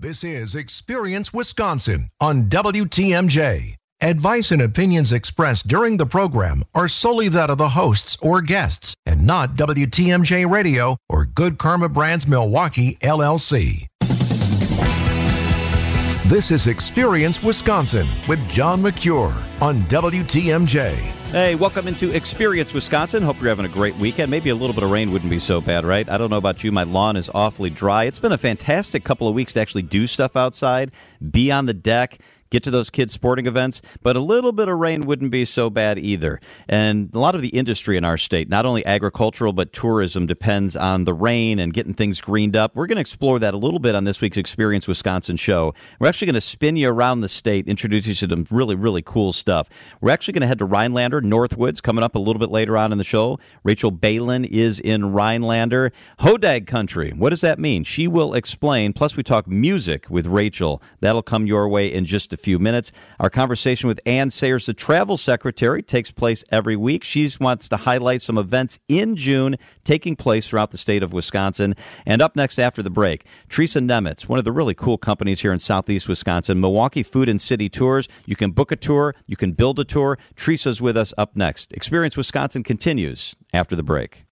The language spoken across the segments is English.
This is Experience Wisconsin on WTMJ. Advice and opinions expressed during the program are solely that of the hosts or guests and not WTMJ Radio or Good Karma Brands Milwaukee LLC. This is Experience Wisconsin with John Mercure on WTMJ. Hey, welcome into Experience Wisconsin. Hope you're having a great weekend. Maybe a little bit of rain wouldn't be so bad, right? I don't know about you. My lawn is awfully dry. It's been a fantastic couple of weeks to actually do stuff outside, be on the deck get to those kids' sporting events, but a little bit of rain wouldn't be so bad either. And a lot of the industry in our state, not only agricultural, but tourism, depends on the rain and getting things greened up. We're going to explore that a little bit on this week's Experience Wisconsin show. We're actually going to spin you around the state, introduce you to some really, really cool stuff. We're actually going to head to Rhinelander, Northwoods, coming up a little bit later on in the show. Rachel Balin is in Rhinelander. Hodag country, what does that mean? She will explain. Plus, we talk music with Rachel. That'll come your way in just a few minutes. Our conversation with Anne Sayers, the travel secretary, takes place every week. She wants to highlight some events in June taking place throughout the state of Wisconsin. And up next after the break, Teresa Nemitz, one of the really cool companies here in southeast Wisconsin, Milwaukee Food and City Tours. You can book a tour, you can build a tour. Teresa's with us up next. Experience Wisconsin continues after the break.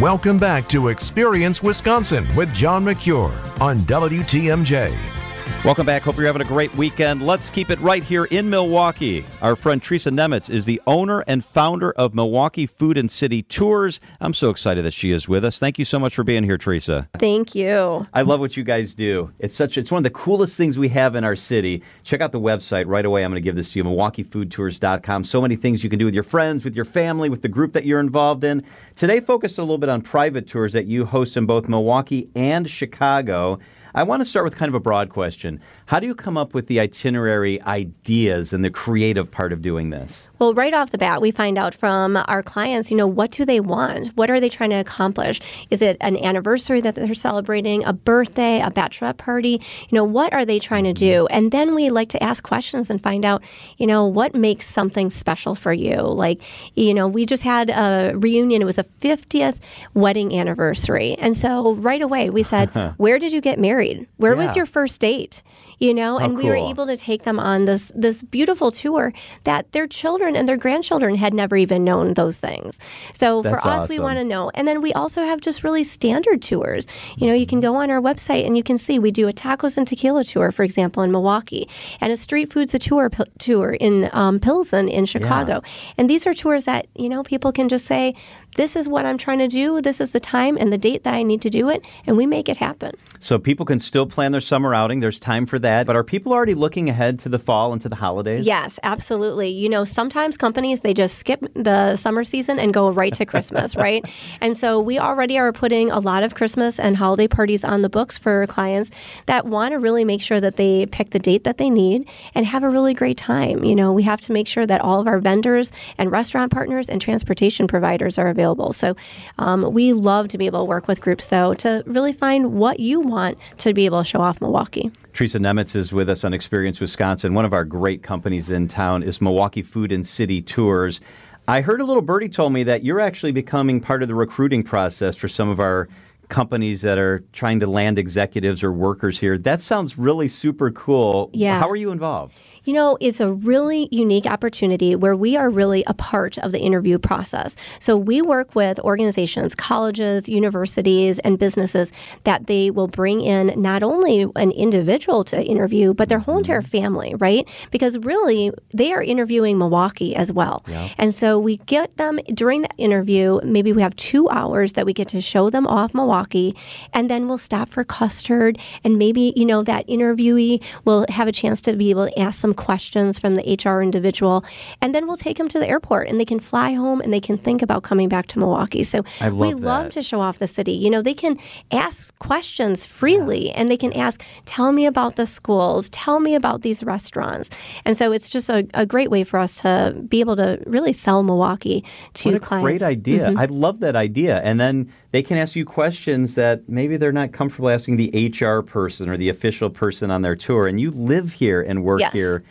Welcome back to Experience Wisconsin with John Mercure on WTMJ. Welcome back. Hope you're having a great weekend. Let's keep it right here in Milwaukee. Our friend Teresa Nemitz is the owner and founder of Milwaukee Food and City Tours. I'm so excited that she is with us. Thank you so much for being here, Teresa. Thank you. I love what you guys do. It's such it's one of the coolest things we have in our city. Check out the website right away. I'm going to give this to you, milwaukeefoodtours.com. So many things you can do with your friends, with your family, with the group that you're involved in. Today focused a little bit on private tours that you host in both Milwaukee and Chicago. I want to start with kind of a broad question. How do you come up with the itinerary ideas and the creative part of doing this? Well, right off the bat, we find out from our clients, you know, what do they want? What are they trying to accomplish? Is it an anniversary that they're celebrating, a birthday, a bachelorette party? You know, what are they trying to do? And then we like to ask questions and find out, you know, what makes something special for you? Like, you know, we just had a reunion. It was a 50th wedding anniversary. And so right away we said, uh-huh. where did you get married? Where yeah. was your first date? you know, and we were able to take them on this this beautiful tour that their children and their grandchildren had never even known those things. So That's for us, awesome. we want to know, and then we also have just really standard tours. You know, you can go on our website and you can see we do a tacos and tequila tour, for example, in Milwaukee, and a street foods tour p- tour in um, Pilsen in Chicago, yeah. and these are tours that you know people can just say this is what I'm trying to do. This is the time and the date that I need to do it, and we make it happen. So people can still plan their summer outing. There's time for that. But are people already looking ahead to the fall and to the holidays? Yes, absolutely. You know, sometimes companies they just skip the summer season and go right to Christmas, right? And so we already are putting a lot of Christmas and holiday parties on the books for clients that want to really make sure that they pick the date that they need and have a really great time. You know, we have to make sure that all of our vendors and restaurant partners and transportation providers are available available. So um, we love to be able to work with groups, though, to really find what you want to be able to show off Milwaukee. Teresa Nemitz is with us on Experience Wisconsin. One of our great companies in town is Milwaukee Food and City Tours. I heard a little birdie told me that you're actually becoming part of the recruiting process for some of our companies that are trying to land executives or workers here. That sounds really super cool. Yeah. How are you involved? You know, it's a really unique opportunity where we are really a part of the interview process. So we work with organizations, colleges, universities, and businesses that they will bring in not only an individual to interview, but their whole entire mm-hmm. family, right? Because really, they are interviewing Milwaukee as well. Yeah. And so we get them during that interview, maybe we have two hours that we get to show them off Milwaukee, and then we'll stop for custard, and maybe, you know, that interviewee will have a chance to be able to ask some some questions from the HR individual, and then we'll take them to the airport and they can fly home and they can think about coming back to Milwaukee. So love we that. love to show off the city. You know, they can ask questions freely yeah. and they can ask, tell me about the schools, tell me about these restaurants. And so it's just a, a great way for us to be able to really sell Milwaukee to what a clients. Great idea. Mm-hmm. I love that idea. And then they can ask you questions that maybe they're not comfortable asking the HR person or the official person on their tour. And you live here and work yes. here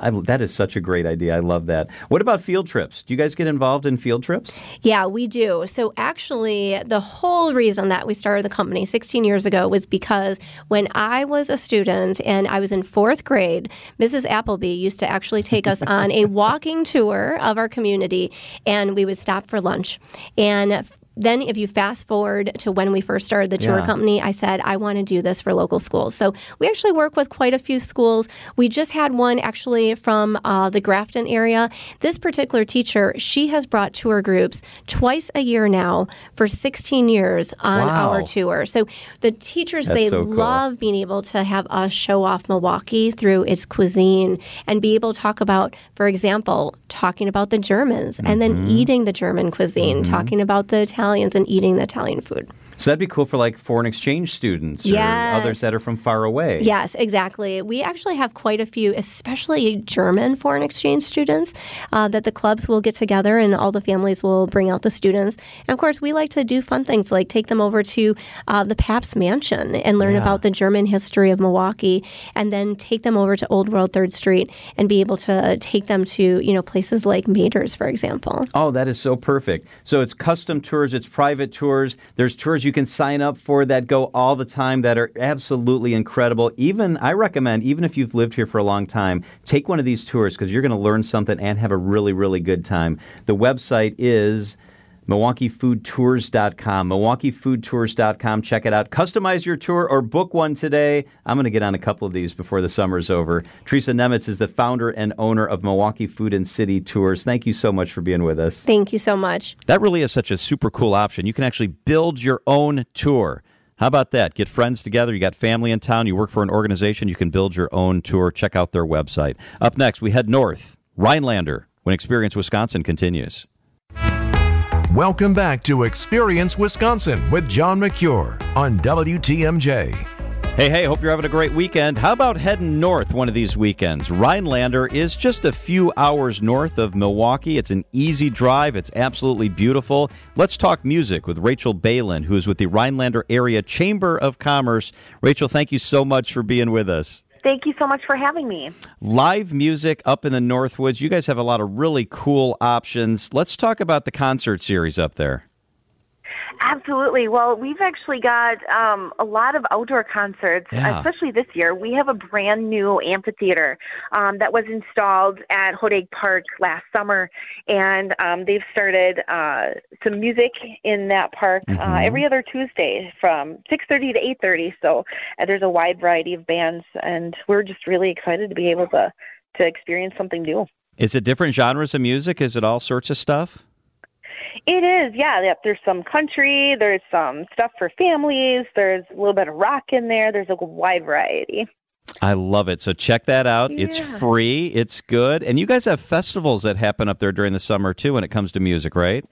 I, that is such a great idea. I love that. What about field trips? Do you guys get involved in field trips? Yeah, we do. So, actually, the whole reason that we started the company 16 years ago was because when I was a student and I was in fourth grade, Mrs. Appleby used to actually take us on a walking tour of our community, and we would stop for lunch. And then if you fast forward to when we first started the tour Yeah. company, I said, I want to do this for local schools. So we actually work with quite a few schools. We just had one actually from uh, the Grafton area. This particular teacher, she has brought tour groups twice a year now for 16 years on Wow. our tour. So the teachers, That's they so cool. love being able to have us show off Milwaukee through its cuisine and be able to talk about, for example, talking about the Germans and then Mm-hmm. eating the German cuisine, talking about the Italians and eating the Italian food. So that'd be cool for like foreign exchange students or Yes. others that are from far away. Yes, exactly. We actually have quite a few, especially German foreign exchange students, uh, that the clubs will get together and all the families will bring out the students. And of course, we like to do fun things like take them over to uh, the Pabst Mansion and learn Yeah. about the German history of Milwaukee, and then take them over to Old World Third Street and be able to take them to you know places like Mader's, for example. Oh, that is so perfect. So it's custom tours, it's private tours. There's tours you can sign up for that go all the time that are absolutely incredible. Even I recommend, even if you've lived here for a long time, take one of these tours because you're going to learn something and have a really, really good time. The website is MilwaukeeFoodTours.com. MilwaukeeFoodTours.com. Check it out. Customize your tour or book one today. I'm going to get on a couple of these before the summer's over. Teresa Nemitz is the founder and owner of Milwaukee Food and City Tours. Thank you so much for being with us. Thank you so much. That really is such a super cool option. You can actually build your own tour. How about that? Get friends together. You got family in town. You work for an organization. You can build your own tour. Check out their website. Up next, we head north. Rhinelander, when Experience Wisconsin continues. Welcome back to Experience Wisconsin with John Mercure on WTMJ. Hey, hey, hope you're having a great weekend. How about heading north one of these weekends? Rhinelander is just a few hours north of Milwaukee. It's an easy drive, it's absolutely beautiful. Let's talk music with Rachel Balin, who is with the Rhinelander Area Chamber of Commerce. Rachel, thank you so much for being with us. Thank you so much for having me. Live music up in the Northwoods. You guys have a lot of really cool options. Let's talk about the concert series up there. Absolutely. Well, we've actually got um, a lot of outdoor concerts, Yeah. especially this year. We have a brand new amphitheater um, that was installed at Hodag Park last summer, and um, they've started uh, some music in that park uh, every other Tuesday from 6:30 to 8:30. So uh, there's a wide variety of bands, and we're just really excited to be able to to experience something new. Is it different genres of music? Is it all sorts of stuff? It is, yeah. Yep. There's some country. There's some stuff for families. There's a little bit of rock in there. There's a wide variety. I love it. So check that out. It's free. It's good. And you guys have festivals that happen up there during the summer too when it comes to music, right?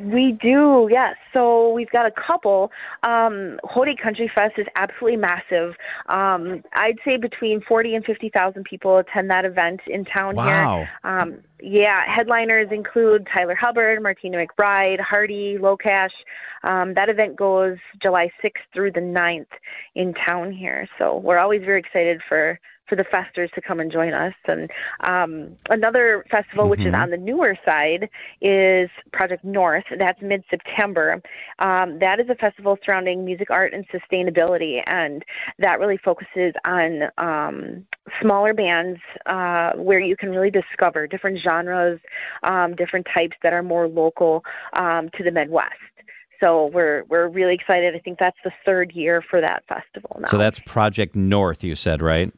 We do, yes. So we've got a couple. Um, Hodag Country Fest is absolutely massive. Um, I'd say between forty and fifty thousand people attend that event in town Wow. here. Um, yeah, headliners include Tyler Hubbard, Martina McBride, Hardy, Locash. Um, that event goes July 6th through the 9th in town here. So we're always very excited for for the festers to come and join us. And um, another festival, which is on the newer side, is Project North. That's mid September. Um, that is a festival surrounding music, art, and sustainability, and that really focuses on um, smaller bands uh, where you can really discover different genres, um, different types that are more local um, to the Midwest. So we're we're really excited. I think that's the third year for that festival now. So that's Project North, you said, right?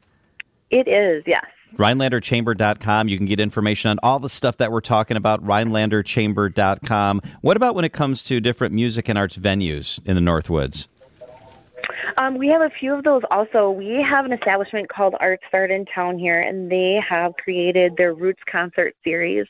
It is, yes. RhinelanderChamber.com. You can get information on all the stuff that we're talking about. RhinelanderChamber.com. What about when it comes to different music and arts venues in the Northwoods? Um, we have a few of those also. We have an establishment called Art Start in town here, and they have created their Roots concert series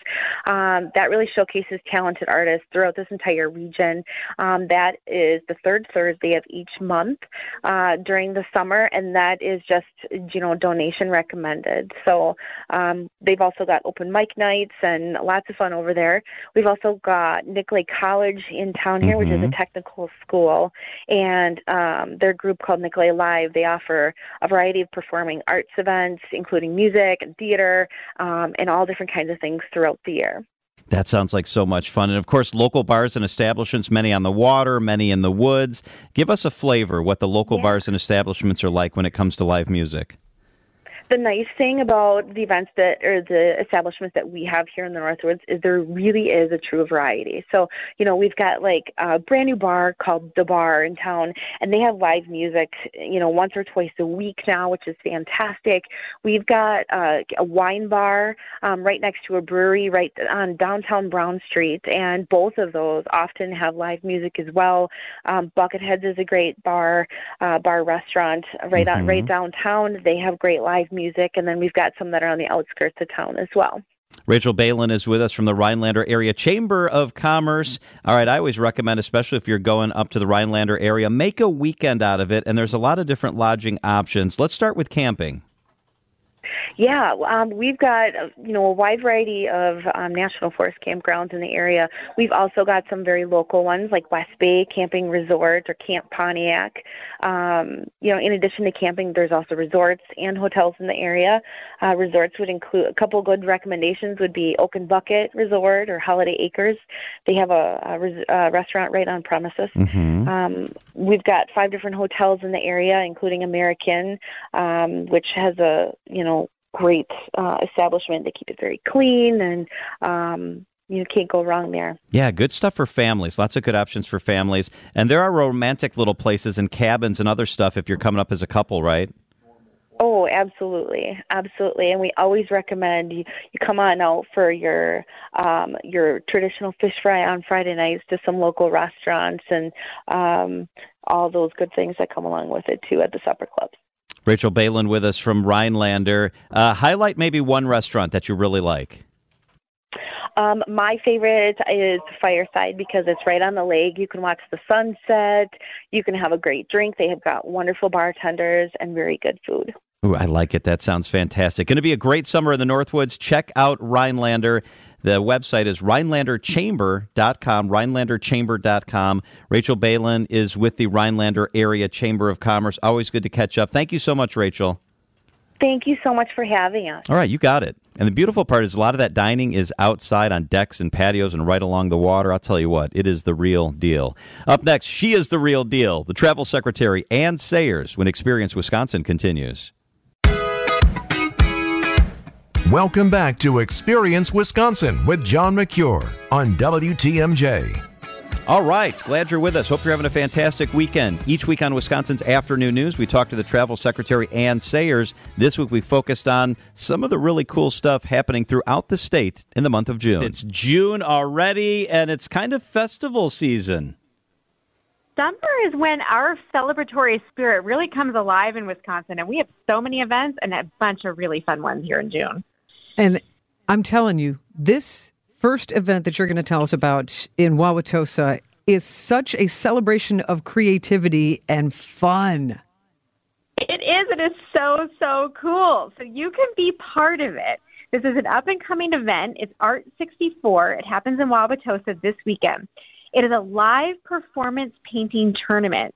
um, that really showcases talented artists throughout this entire region. Um, that is the third Thursday of each month uh, during the summer, and that is just you know donation recommended. So um, they've also got open mic nights and lots of fun over there. We've also got Nicolet College in town here, which is a technical school, and um, their group group called Nicolet Live. They offer a variety of performing arts events, including music and theater, um, and all different kinds of things throughout the year. That sounds like so much fun. And of course, local bars and establishments, many on the water, many in the woods. Give us a flavor what the local Yeah. bars and establishments are like when it comes to live music. The nice thing about the events that or the establishments that we have here in the Northwoods is there really is a true variety. So, you know, we've got like a brand new bar called The Bar in town, and they have live music, you know, once or twice a week now, which is fantastic. We've got uh, a wine bar um, right next to a brewery right on downtown Brown Street, and both of those often have live music as well. Um, Bucketheads is a great bar, uh, bar restaurant right on right downtown. They have great live music, and then we've got some that are on the outskirts of town as well. Rachel Balin is with us from the Rhinelander Area Chamber of Commerce. All right, I always recommend, especially if you're going up to the Rhinelander area, make a weekend out of it. And there's a lot of different lodging options. Let's start with camping. Yeah, um, we've got uh, you know a wide variety of um, national forest campgrounds in the area. We've also got some very local ones like West Bay Camping Resort or Camp Pontiac. Um, you know, in addition to camping, there's also resorts and hotels in the area. Uh, resorts would include a couple good recommendations would be Oak and Bucket Resort or Holiday Acres. They have a, a, res- a restaurant right on premises. Um, we've got five different hotels in the area, including AmericInn, um, which has a you know great uh, establishment. They keep it very clean, and um, you can't go wrong there. Yeah, good stuff for families. Lots of good options for families. And there are romantic little places and cabins and other stuff if you're coming up as a couple, right? Oh, absolutely, absolutely, and we always recommend you, you come on out for your um, your traditional fish fry on Friday nights to some local restaurants and um, all those good things that come along with it too at the supper clubs. Rachel Balin with us from Rhinelander. Uh, highlight maybe one restaurant that you really like. Um, my favorite is Fireside because it's right on the lake. You can watch the sunset. You can have a great drink. They have got wonderful bartenders and very good food. Ooh, I like it. That sounds fantastic. Going to be a great summer in the Northwoods. Check out Rhinelander. The website is rhinelanderchamber.com, rhinelanderchamber.com. Rachel Balin is with the Rhinelander Area Chamber of Commerce. Always good to catch up. Thank you so much, Rachel. Thank you so much for having us. All right, you got it. And the beautiful part is a lot of that dining is outside on decks and patios and right along the water. I'll tell you what, it is the real deal. Up next, she is the real deal. The travel secretary, Anne Sayers, when Experience Wisconsin continues. Welcome back to Experience Wisconsin with John Mercure on WTMJ. All right. Glad you're with us. Hope you're having a fantastic weekend. Each week on Wisconsin's Afternoon News, we talk to the Travel Secretary, Anne Sayers. This week, we focused on some of the really cool stuff happening throughout the state in the month of June. It's June already, and it's kind of festival season. Summer is when our celebratory spirit really comes alive in Wisconsin, and we have so many events and a bunch of really fun ones here in June. And I'm telling you, this first event that you're going to tell us about in Wauwatosa is such a celebration of creativity and fun. It is. It is so, so cool. So you can be part of it. This is an up and coming event. It's Art 64. It happens in Wauwatosa this weekend. It is a live performance painting tournament.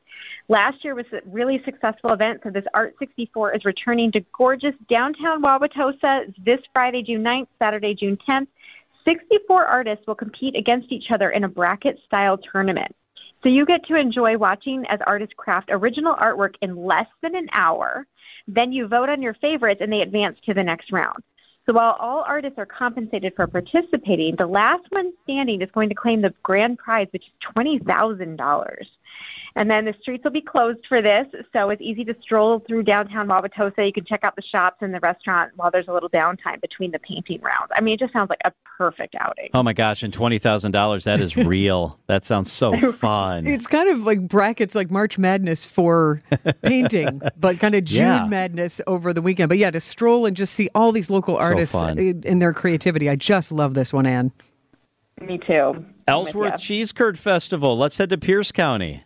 Last year was a really successful event, so this Art 64 is returning to gorgeous downtown Wauwatosa this Friday, June 9th, Saturday, June 10th. 64 artists will compete against each other in a bracket style tournament. So you get to enjoy watching as artists craft original artwork in less than an hour. Then you vote on your favorites and they advance to the next round. So while all artists are compensated for participating, the last one standing is going to claim the grand prize, which is $20,000. And then the streets will be closed for this, so it's easy to stroll through downtown Wauwatosa. You can check out the shops and the restaurant while there's a little downtime between the painting rounds. I mean, it just sounds like a perfect outing. Oh my gosh, and $20,000, that is real. that sounds so fun. It's kind of like brackets like March Madness for painting, but kind of June Yeah. Madness over the weekend. But yeah, to stroll and just see all these local artists fun. in, in their creativity. I just love this one, Anne. Me too. Ellsworth Cheese Curd Festival. Let's head to Pierce County.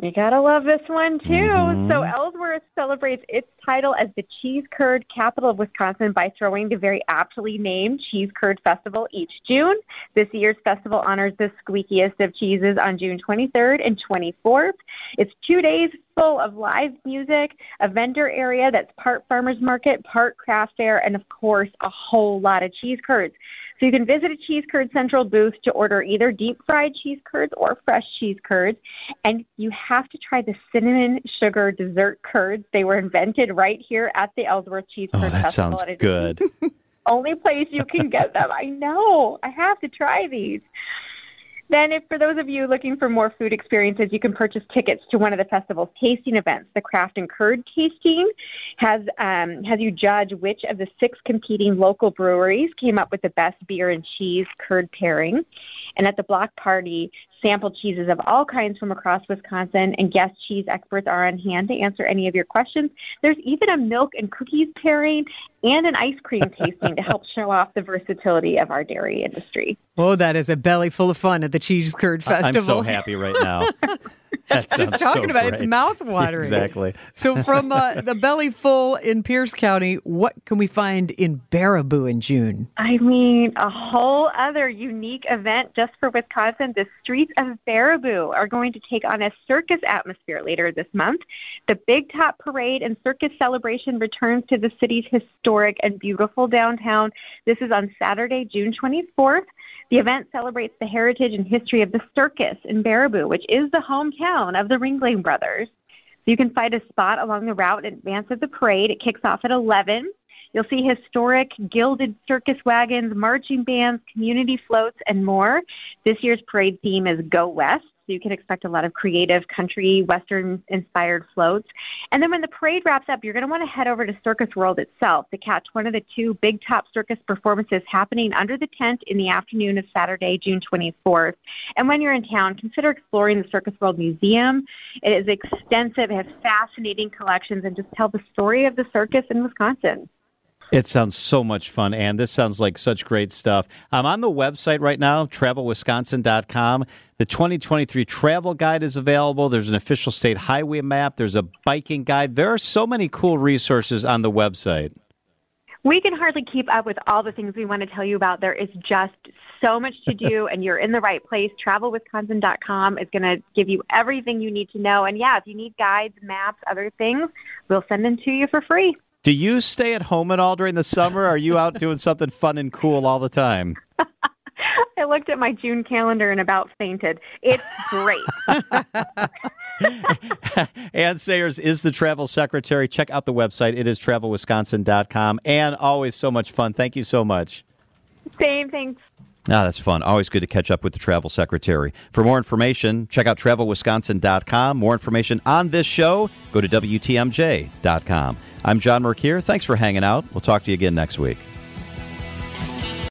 You gotta love this one too. Mhm. So Ellsworth celebrates its title as the cheese curd capital of Wisconsin by throwing the very aptly named Cheese Curd Festival each June. This year's festival honors the squeakiest of cheeses on June 23rd and 24th. It's two days full of live music, a vendor area that's part farmers market, part craft fair, and of course a whole lot of cheese curds. So you can visit a cheese curd central booth to order either deep fried cheese curds or fresh cheese curds. And you have to try the cinnamon sugar dessert curds. They were invented right here at the Ellsworth Cheese Oh, that Festival. sounds good. only place you can get them. I know. I have to try these. Then, if for those of you looking for more food experiences, you can purchase tickets to one of the festival's tasting events. The Craft and Curd Tasting has um, has you judge which of the six competing local breweries came up with the best beer and cheese curd pairing. And at the block party, sample cheeses of all kinds from across Wisconsin and guest cheese experts are on hand to answer any of your questions. There's even a milk and cookies pairing and an ice cream tasting to help show off the versatility of our dairy industry. Oh, that is a belly full of fun at the Cheese Curd Festival. I'm so happy right now. That sounds Just talking so about it, it's mouthwatering. Exactly. So, from uh, the belly full in Pierce County, what can we find in Baraboo in June? I mean, a whole other unique event just for Wisconsin. The streets of Baraboo are going to take on a circus atmosphere later this month. The Big Top Parade and Circus Celebration returns to the city's historic and beautiful downtown. This is on Saturday, June 24th. The event celebrates the heritage and history of the circus in Baraboo, which is the hometown of the Ringling Brothers. So you can find a spot along the route in advance of the parade. It kicks off at 11. You'll see historic gilded circus wagons, marching bands, community floats, and more. This year's parade theme is Go West, so you can expect a lot of creative country western inspired floats. And then when the parade wraps up, you're going to want to head over to Circus World itself to catch one of the two big top circus performances happening under the tent in the afternoon of Saturday, June 24th. And when you're in town, consider exploring the Circus World Museum. It is extensive, it has fascinating collections, and just tell the story of the circus in Wisconsin. It sounds so much fun, and this sounds like such great stuff. I'm on the website right now, travelwisconsin.com. The 2023 travel guide is available. There's an official state highway map. There's a biking guide. There are so many cool resources on the website. We can hardly keep up with all the things we want to tell you about. There is just so much to do, and you're in the right place. TravelWisconsin.com is going to give you everything you need to know. And yeah, if you need guides, maps, other things, we'll send them to you for free. Do you stay at home at all during the summer? Or are you out doing something fun and cool all the time? I looked at my June calendar and about fainted. It's great. Anne Sayers is the travel secretary. Check out the website. It is travelwisconsin.com. And always so much fun. Thank you so much. Same things. Ah, that's fun. Always good to catch up with the travel secretary. For more information, check out travelwisconsin.com. More information on this show, go to WTMJ.com. I'm John Mercure. Thanks for hanging out. We'll talk to you again next week.